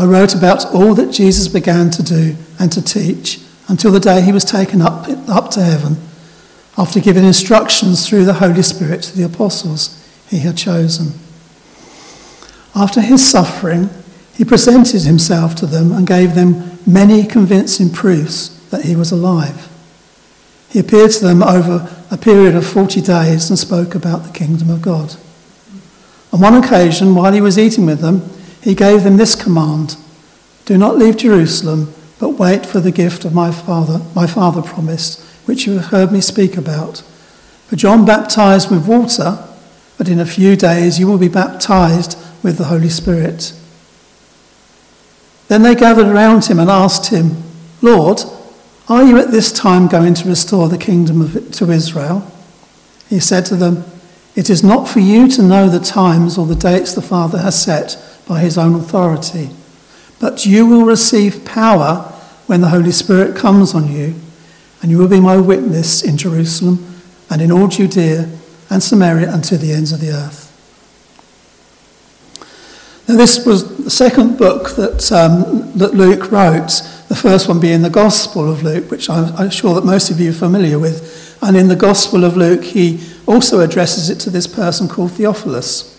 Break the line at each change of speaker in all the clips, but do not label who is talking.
I wrote about all that Jesus began to do and to teach until the day he was taken up, up to heaven, after giving instructions through the Holy Spirit to the apostles he had chosen. After his suffering, he presented himself to them and gave them many convincing proofs that he was alive. He appeared to them over a period of 40 days and spoke about the kingdom of God. On one occasion, while he was eating with them, he gave them this command Do not leave Jerusalem, but wait for the gift of my Father, my Father promised, which you have heard me speak about. For John baptized with water, but in a few days you will be baptized with the Holy Spirit. Then they gathered around him and asked him, Lord, are you at this time going to restore the kingdom of, to Israel? He said to them, It is not for you to know the times or the dates the Father has set by his own authority, but you will receive power when the Holy Spirit comes on you, and you will be my witness in Jerusalem and in all Judea and Samaria and to the ends of the earth. Now, this was the second book that, um, that Luke wrote, the first one being the Gospel of Luke, which I'm, I'm sure that most of you are familiar with. And in the Gospel of Luke, he also addresses it to this person called Theophilus.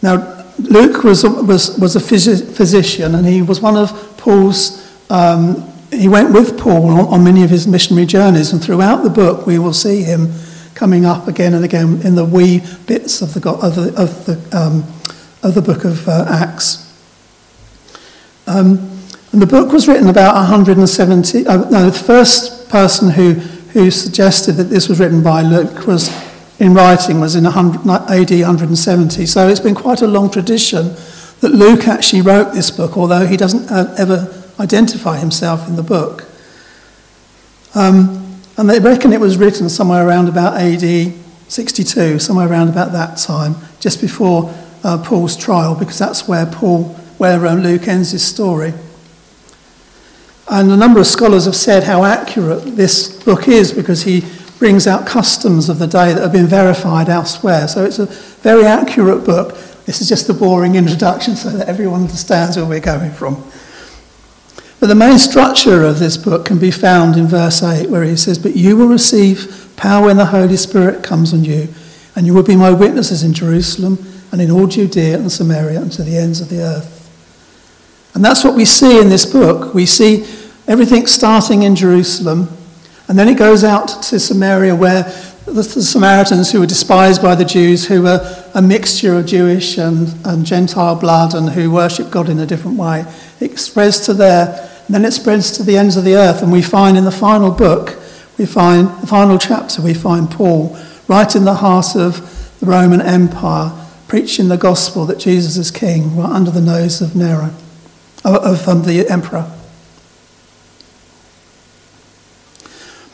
Now, Luke was, was, was a physician, and he was one of Paul's, um, he went with Paul on, on many of his missionary journeys, and throughout the book, we will see him coming up again and again in the wee bits of the, of the, of the um, of the book of uh, Acts. Um, and the book was written about 170. Uh, no, the first person who, who suggested that this was written by Luke was in writing was in 100, AD 170. So it's been quite a long tradition that Luke actually wrote this book, although he doesn't uh, ever identify himself in the book. Um, and they reckon it was written somewhere around about AD 62, somewhere around about that time, just before uh, Paul's trial because that's where Paul, where um, Luke ends his story. And a number of scholars have said how accurate this book is because he brings out customs of the day that have been verified elsewhere. So it's a very accurate book. This is just the boring introduction so that everyone understands where we're going from. But the main structure of this book can be found in verse 8, where he says, But you will receive power when the Holy Spirit comes on you, and you will be my witnesses in Jerusalem and in all Judea and Samaria and to the ends of the earth. And that's what we see in this book. We see everything starting in Jerusalem, and then it goes out to Samaria, where the Samaritans, who were despised by the Jews, who were a mixture of Jewish and, and Gentile blood and who worship God in a different way, it spreads to there, and then it spreads to the ends of the earth. And we find in the final book, we find the final chapter, we find Paul right in the heart of the Roman Empire preaching the gospel that Jesus is king right under the nose of Nero, of um, the emperor.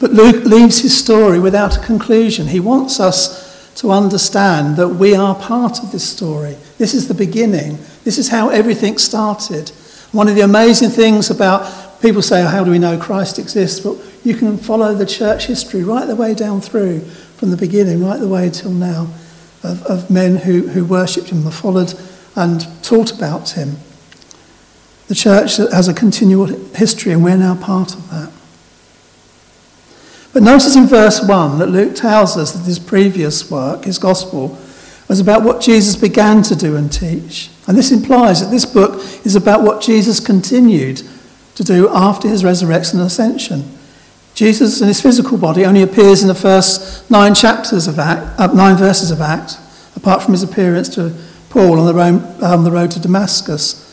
But Luke leaves his story without a conclusion. He wants us to understand that we are part of this story. This is the beginning. This is how everything started. One of the amazing things about people say, How do we know Christ exists? But you can follow the church history right the way down through from the beginning, right the way till now of, of men who, who worshipped him and followed and taught about him. The church has a continual history, and we're now part of that. But notice in verse 1 that Luke tells us that his previous work, his gospel, was about what Jesus began to do and teach. And this implies that this book is about what Jesus continued to do after his resurrection and ascension. Jesus in his physical body only appears in the first nine chapters of Act, uh, nine verses of Acts, apart from his appearance to Paul on the, um, the road to Damascus.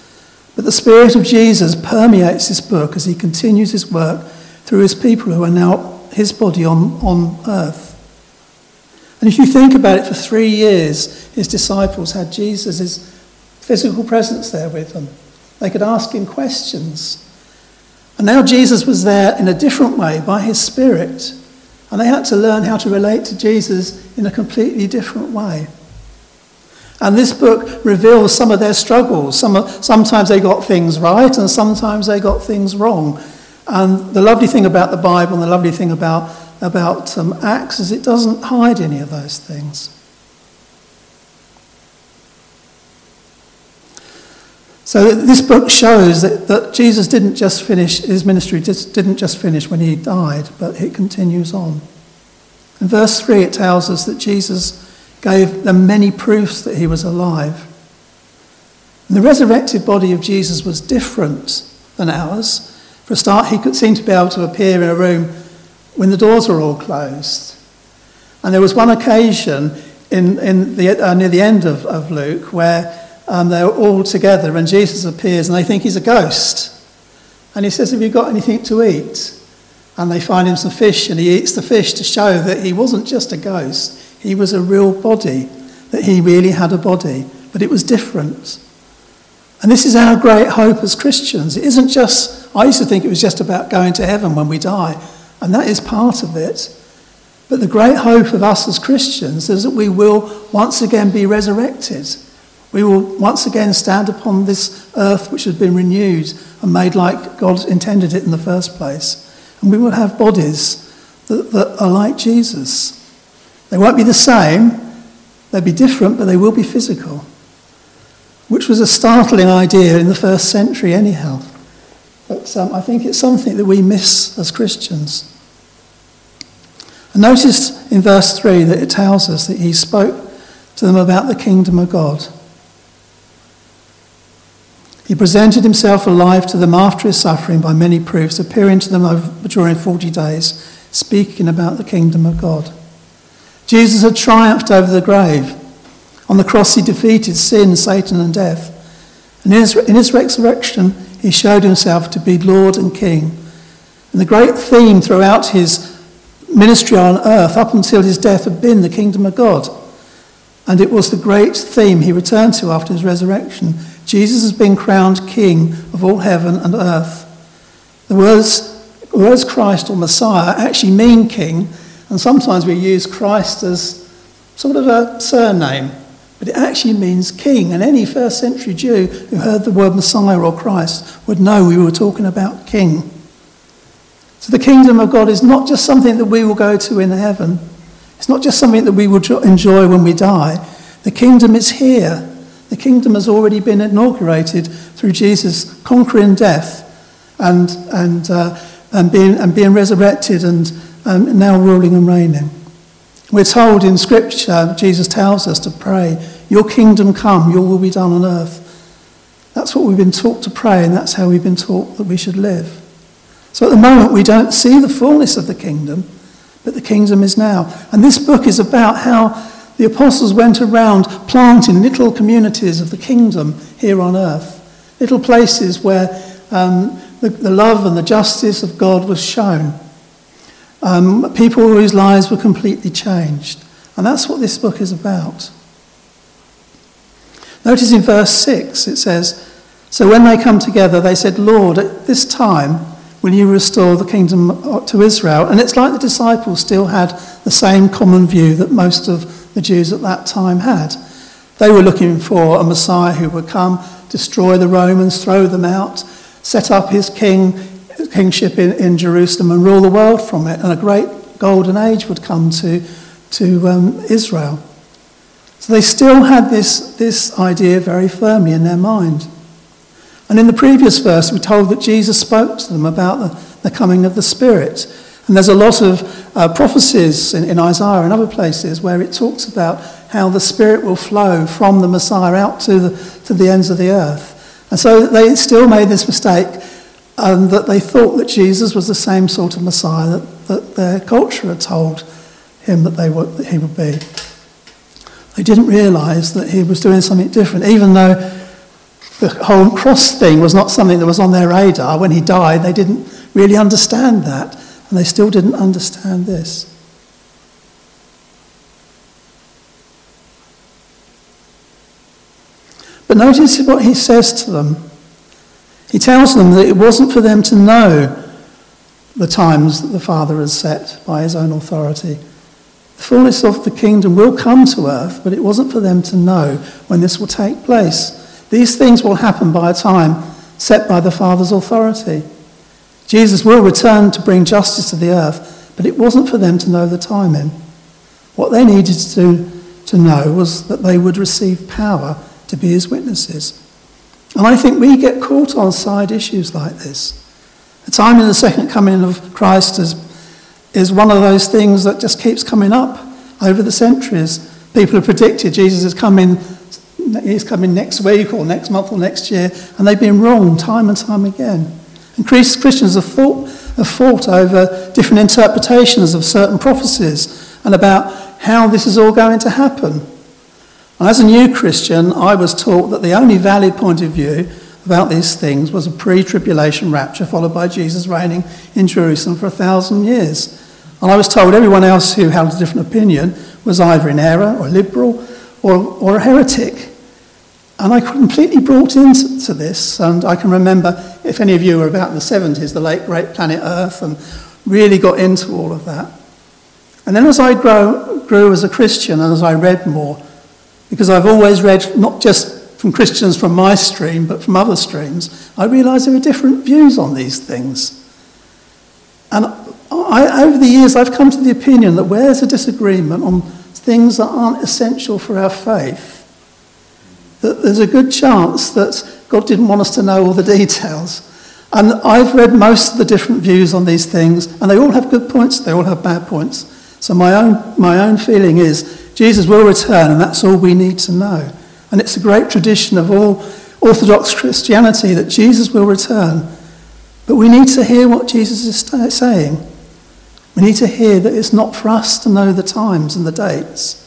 But the Spirit of Jesus permeates this book as he continues his work through his people who are now his body on, on earth. And if you think about it, for three years, his disciples had Jesus' physical presence there with them. They could ask him questions. And now Jesus was there in a different way by his Spirit. And they had to learn how to relate to Jesus in a completely different way. And this book reveals some of their struggles. Some, sometimes they got things right, and sometimes they got things wrong. And the lovely thing about the Bible and the lovely thing about, about um, Acts is it doesn't hide any of those things. So this book shows that, that Jesus didn't just finish, his ministry just, didn't just finish when he died, but it continues on. In verse 3, it tells us that Jesus gave them many proofs that he was alive. And the resurrected body of Jesus was different than ours. For a start, he could seem to be able to appear in a room when the doors were all closed. And there was one occasion in, in the, uh, near the end of, of Luke where um, they're all together, and Jesus appears, and they think he's a ghost. And he says, Have you got anything to eat? And they find him some fish, and he eats the fish to show that he wasn't just a ghost, he was a real body, that he really had a body, but it was different. And this is our great hope as Christians. It isn't just, I used to think it was just about going to heaven when we die, and that is part of it. But the great hope of us as Christians is that we will once again be resurrected. We will once again stand upon this earth which has been renewed and made like God intended it in the first place. And we will have bodies that, that are like Jesus. They won't be the same, they'll be different, but they will be physical. Which was a startling idea in the first century, anyhow. But um, I think it's something that we miss as Christians. And notice in verse 3 that it tells us that he spoke to them about the kingdom of God. He presented himself alive to them after his suffering by many proofs, appearing to them over, during 40 days, speaking about the kingdom of God. Jesus had triumphed over the grave. On the cross, he defeated sin, Satan, and death. And in his, in his resurrection, he showed himself to be Lord and King. And the great theme throughout his ministry on earth, up until his death, had been the kingdom of God. And it was the great theme he returned to after his resurrection Jesus has been crowned King of all heaven and earth. The words, words Christ or Messiah actually mean King, and sometimes we use Christ as sort of a surname, but it actually means King. And any first century Jew who heard the word Messiah or Christ would know we were talking about King. So the kingdom of God is not just something that we will go to in heaven. It's not just something that we will enjoy when we die. The kingdom is here. The kingdom has already been inaugurated through Jesus conquering death and, and, uh, and, being, and being resurrected and now ruling and reigning. We're told in Scripture, Jesus tells us to pray, Your kingdom come, your will be done on earth. That's what we've been taught to pray, and that's how we've been taught that we should live. So at the moment, we don't see the fullness of the kingdom, but the kingdom is now. And this book is about how the apostles went around planting little communities of the kingdom here on earth, little places where um, the, the, love and the justice of God was shown. Um, people whose lives were completely changed. And that's what this book is about. Notice in verse 6 it says, So when they come together, they said, Lord, at this time will you restore the kingdom to Israel? And it's like the disciples still had the same common view that most of the Jews at that time had. They were looking for a Messiah who would come, destroy the Romans, throw them out, set up his king, kingship in, in Jerusalem and rule the world from it. And a great golden age would come to, to um, Israel. So they still had this, this idea very firmly in their mind. And in the previous verse, we're told that Jesus spoke to them about the, the coming of the Spirit. And there's a lot of uh, prophecies in, in Isaiah and other places where it talks about how the Spirit will flow from the Messiah out to the, to the ends of the earth. And so they still made this mistake um, that they thought that Jesus was the same sort of Messiah that, that their culture had told him that, they would, that he would be. They didn't realize that he was doing something different, even though the whole cross thing was not something that was on their radar. When he died, they didn't really understand that. And they still didn't understand this. But notice what he says to them. He tells them that it wasn't for them to know the times that the Father has set by his own authority. The fullness of the kingdom will come to earth, but it wasn't for them to know when this will take place. These things will happen by a time set by the Father's authority. Jesus will return to bring justice to the earth, but it wasn't for them to know the timing. What they needed to, to know was that they would receive power to be his witnesses. And I think we get caught on side issues like this. The time in the second coming of Christ is, is one of those things that just keeps coming up over the centuries. People have predicted Jesus is coming, he's coming next week or next month or next year, and they've been wrong time and time again. And Christians have fought, have fought over different interpretations of certain prophecies and about how this is all going to happen. As a new Christian, I was taught that the only valid point of view about these things was a pre tribulation rapture followed by Jesus reigning in Jerusalem for a thousand years. And I was told everyone else who held a different opinion was either in error or liberal or, or a heretic. And I completely brought into this, and I can remember, if any of you were about in the 70s, the late great planet Earth, and really got into all of that. And then as I grow, grew as a Christian and as I read more, because I've always read not just from Christians from my stream, but from other streams, I realise there are different views on these things. And I, over the years, I've come to the opinion that where there's a disagreement on things that aren't essential for our faith, that there's a good chance that God didn't want us to know all the details. And I've read most of the different views on these things, and they all have good points, they all have bad points. So my own, my own feeling is Jesus will return, and that's all we need to know. And it's a great tradition of all Orthodox Christianity that Jesus will return. But we need to hear what Jesus is saying. We need to hear that it's not for us to know the times and the dates,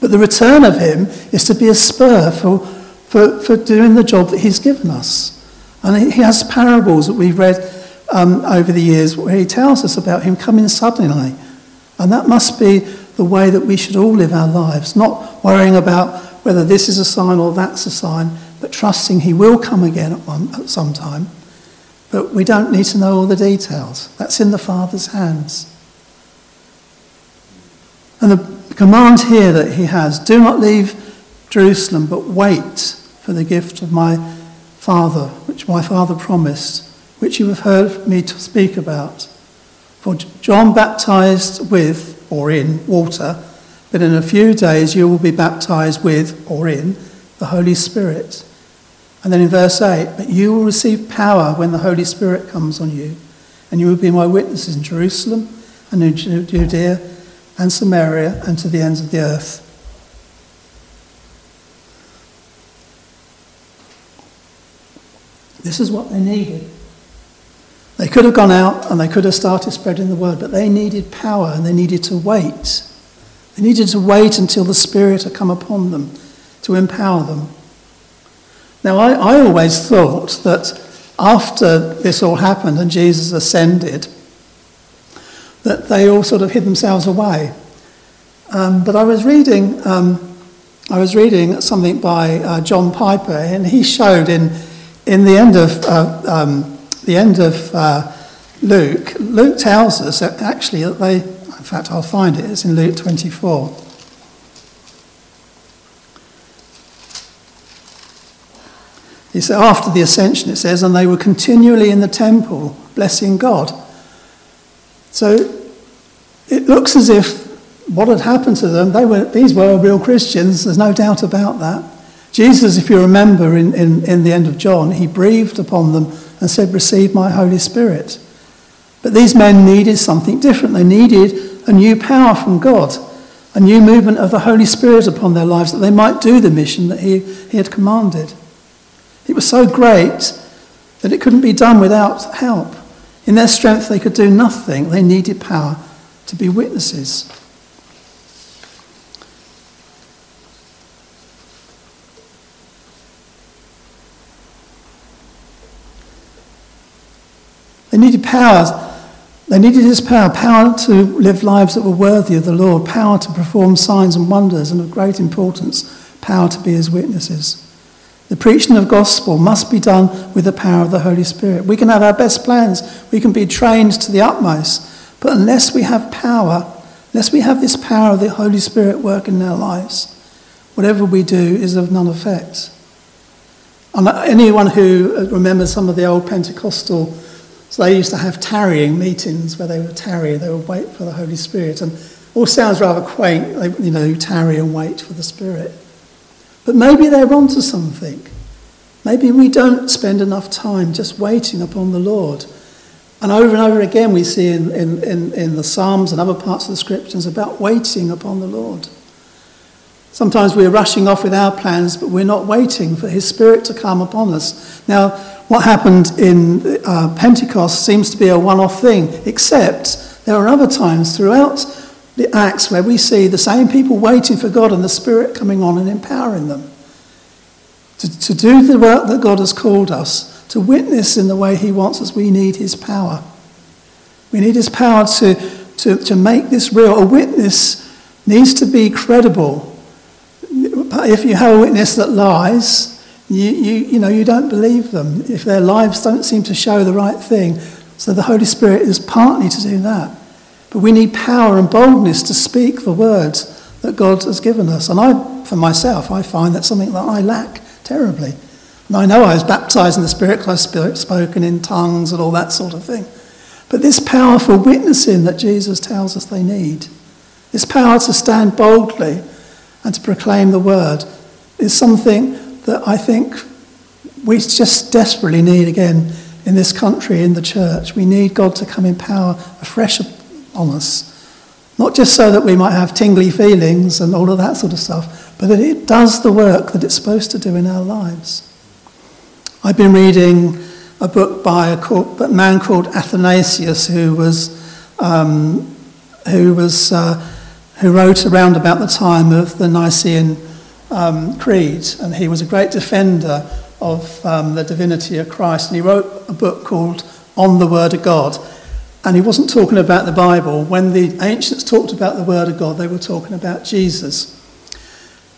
but the return of Him is to be a spur for, for, for doing the job that He's given us. And He has parables that we've read um, over the years where He tells us about Him coming suddenly. And that must be the way that we should all live our lives, not worrying about whether this is a sign or that's a sign, but trusting He will come again at, one, at some time. But we don't need to know all the details. That's in the Father's hands. And the command here that He has do not leave Jerusalem, but wait for the gift of my Father, which my Father promised, which you have heard me to speak about. For John baptized with, or in, water but in a few days you will be baptized with or in the Holy Spirit. And then in verse 8, but you will receive power when the Holy Spirit comes on you, and you will be my witnesses in Jerusalem and in Judea and Samaria and to the ends of the earth. This is what they needed. They could have gone out and they could have started spreading the word, but they needed power and they needed to wait. They needed to wait until the Spirit had come upon them to empower them. Now, I, I always thought that after this all happened and Jesus ascended, that they all sort of hid themselves away. Um, but I was reading, um, I was reading something by uh, John Piper, and he showed in, in the end of uh, um, the end of uh, Luke. Luke tells us that actually that they in fact, I'll find it. It's in Luke 24. He said, after the ascension, it says, and they were continually in the temple, blessing God. So it looks as if what had happened to them, they were, these were real Christians, there's no doubt about that. Jesus, if you remember in, in, in the end of John, he breathed upon them and said, Receive my Holy Spirit. But these men needed something different. They needed a new power from God, a new movement of the Holy Spirit upon their lives that they might do the mission that He, he had commanded. It was so great that it couldn't be done without help. In their strength, they could do nothing. They needed power to be witnesses. They needed power they needed his power, power to live lives that were worthy of the Lord, power to perform signs and wonders, and of great importance, power to be his witnesses. The preaching of gospel must be done with the power of the Holy Spirit. We can have our best plans, we can be trained to the utmost, but unless we have power, unless we have this power of the Holy Spirit working in our lives, whatever we do is of none effect. And anyone who remembers some of the old Pentecostal so they used to have tarrying meetings where they would tarry, they would wait for the Holy Spirit. And all sounds rather quaint, you know, tarry and wait for the Spirit. But maybe they're onto something. Maybe we don't spend enough time just waiting upon the Lord. And over and over again, we see in, in, in, in, the Psalms and other parts of the scriptures about waiting upon the Lord. Sometimes we're rushing off with our plans, but we're not waiting for His Spirit to come upon us. Now, what happened in uh, Pentecost seems to be a one off thing, except there are other times throughout the Acts where we see the same people waiting for God and the Spirit coming on and empowering them to, to do the work that God has called us to witness in the way He wants us, we need His power. We need His power to, to, to make this real. A witness needs to be credible. If you have a witness that lies, you, you, you, know, you don't believe them. If their lives don't seem to show the right thing. So the Holy Spirit is partly to do that. But we need power and boldness to speak the words that God has given us. And I, for myself, I find that's something that I lack terribly. And I know I was baptized in the Spirit because I've spoken in tongues and all that sort of thing. But this powerful witnessing that Jesus tells us they need, this power to stand boldly and to proclaim the word, is something that I think we just desperately need again in this country, in the church. We need God to come in power afresh on us. Not just so that we might have tingly feelings and all of that sort of stuff, but that it does the work that it's supposed to do in our lives. I've been reading a book by a man called Athanasius, who was um, who was uh, who wrote around about the time of the Nicene um, Creed, and he was a great defender of um, the divinity of Christ. And he wrote a book called On the Word of God. And he wasn't talking about the Bible. When the ancients talked about the Word of God, they were talking about Jesus.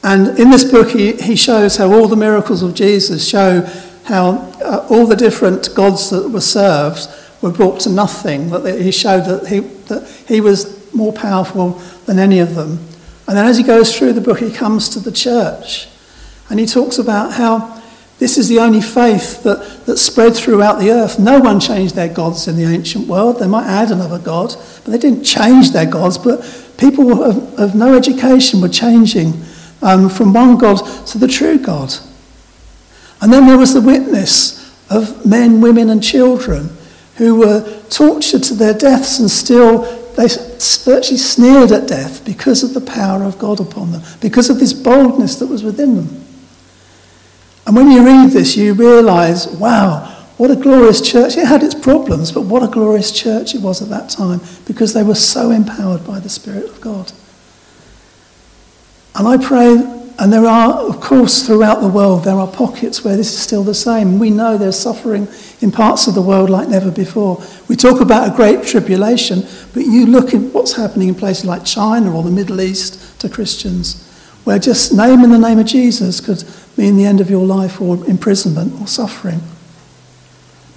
And in this book, he, he shows how all the miracles of Jesus show how uh, all the different gods that were served were brought to nothing, that he showed that he, that he was more powerful than any of them. And then as he goes through the book, he comes to the church and he talks about how this is the only faith that, that spread throughout the earth. No one changed their gods in the ancient world. They might add another god, but they didn't change their gods. But people of, of no education were changing um, from one God to the true God. And then there was the witness of men, women, and children who were tortured to their deaths and still they virtually sneered at death because of the power of God upon them, because of this boldness that was within them. And when you read this, you realize, wow, what a glorious church. It had its problems, but what a glorious church it was at that time because they were so empowered by the Spirit of God. And I pray and there are, of course, throughout the world, there are pockets where this is still the same. We know there's suffering in parts of the world like never before. We talk about a great tribulation, but you look at what's happening in places like China or the Middle East to Christians, where just naming the name of Jesus could mean the end of your life or imprisonment or suffering.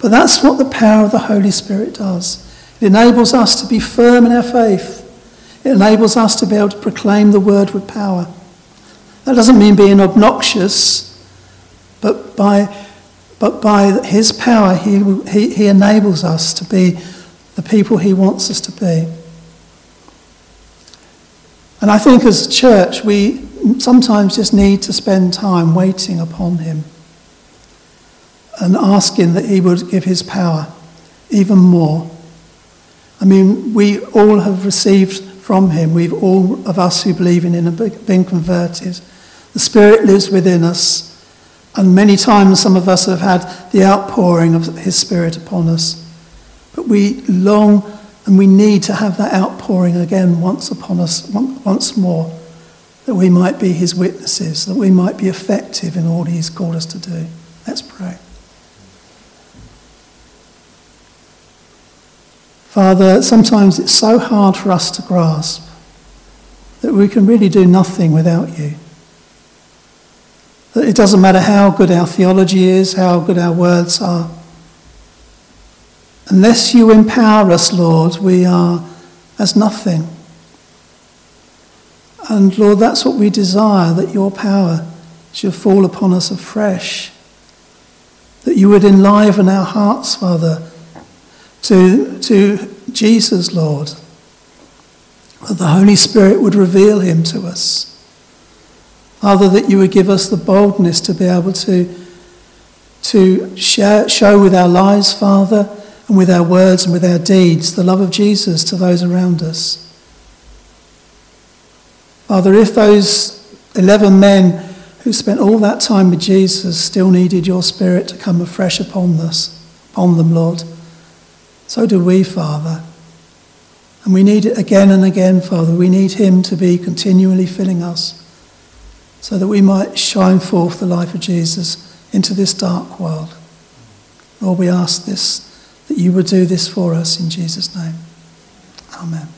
But that's what the power of the Holy Spirit does. It enables us to be firm in our faith. It enables us to be able to proclaim the word with power. That doesn't mean being obnoxious, but by, but by his power, he, he, he enables us to be the people he wants us to be. And I think as a church, we sometimes just need to spend time waiting upon him and asking that he would give his power even more. I mean, we all have received from him. We've all of us who believe in him have been converted. The Spirit lives within us. And many times some of us have had the outpouring of His Spirit upon us. But we long and we need to have that outpouring again once upon us, once more, that we might be His witnesses, that we might be effective in all He's called us to do. Let's pray. Father, sometimes it's so hard for us to grasp that we can really do nothing without you. It doesn't matter how good our theology is, how good our words are. Unless you empower us, Lord, we are as nothing. And Lord, that's what we desire that your power should fall upon us afresh. That you would enliven our hearts, Father, to, to Jesus, Lord. That the Holy Spirit would reveal him to us. Father, that you would give us the boldness to be able to to share, show with our lives, Father, and with our words and with our deeds the love of Jesus to those around us. Father, if those 11 men who spent all that time with Jesus still needed your Spirit to come afresh upon us, upon them, Lord, so do we, Father. And we need it again and again, Father. We need Him to be continually filling us so that we might shine forth the life of Jesus into this dark world. Lord, we ask this, that you would do this for us in Jesus' name. Amen.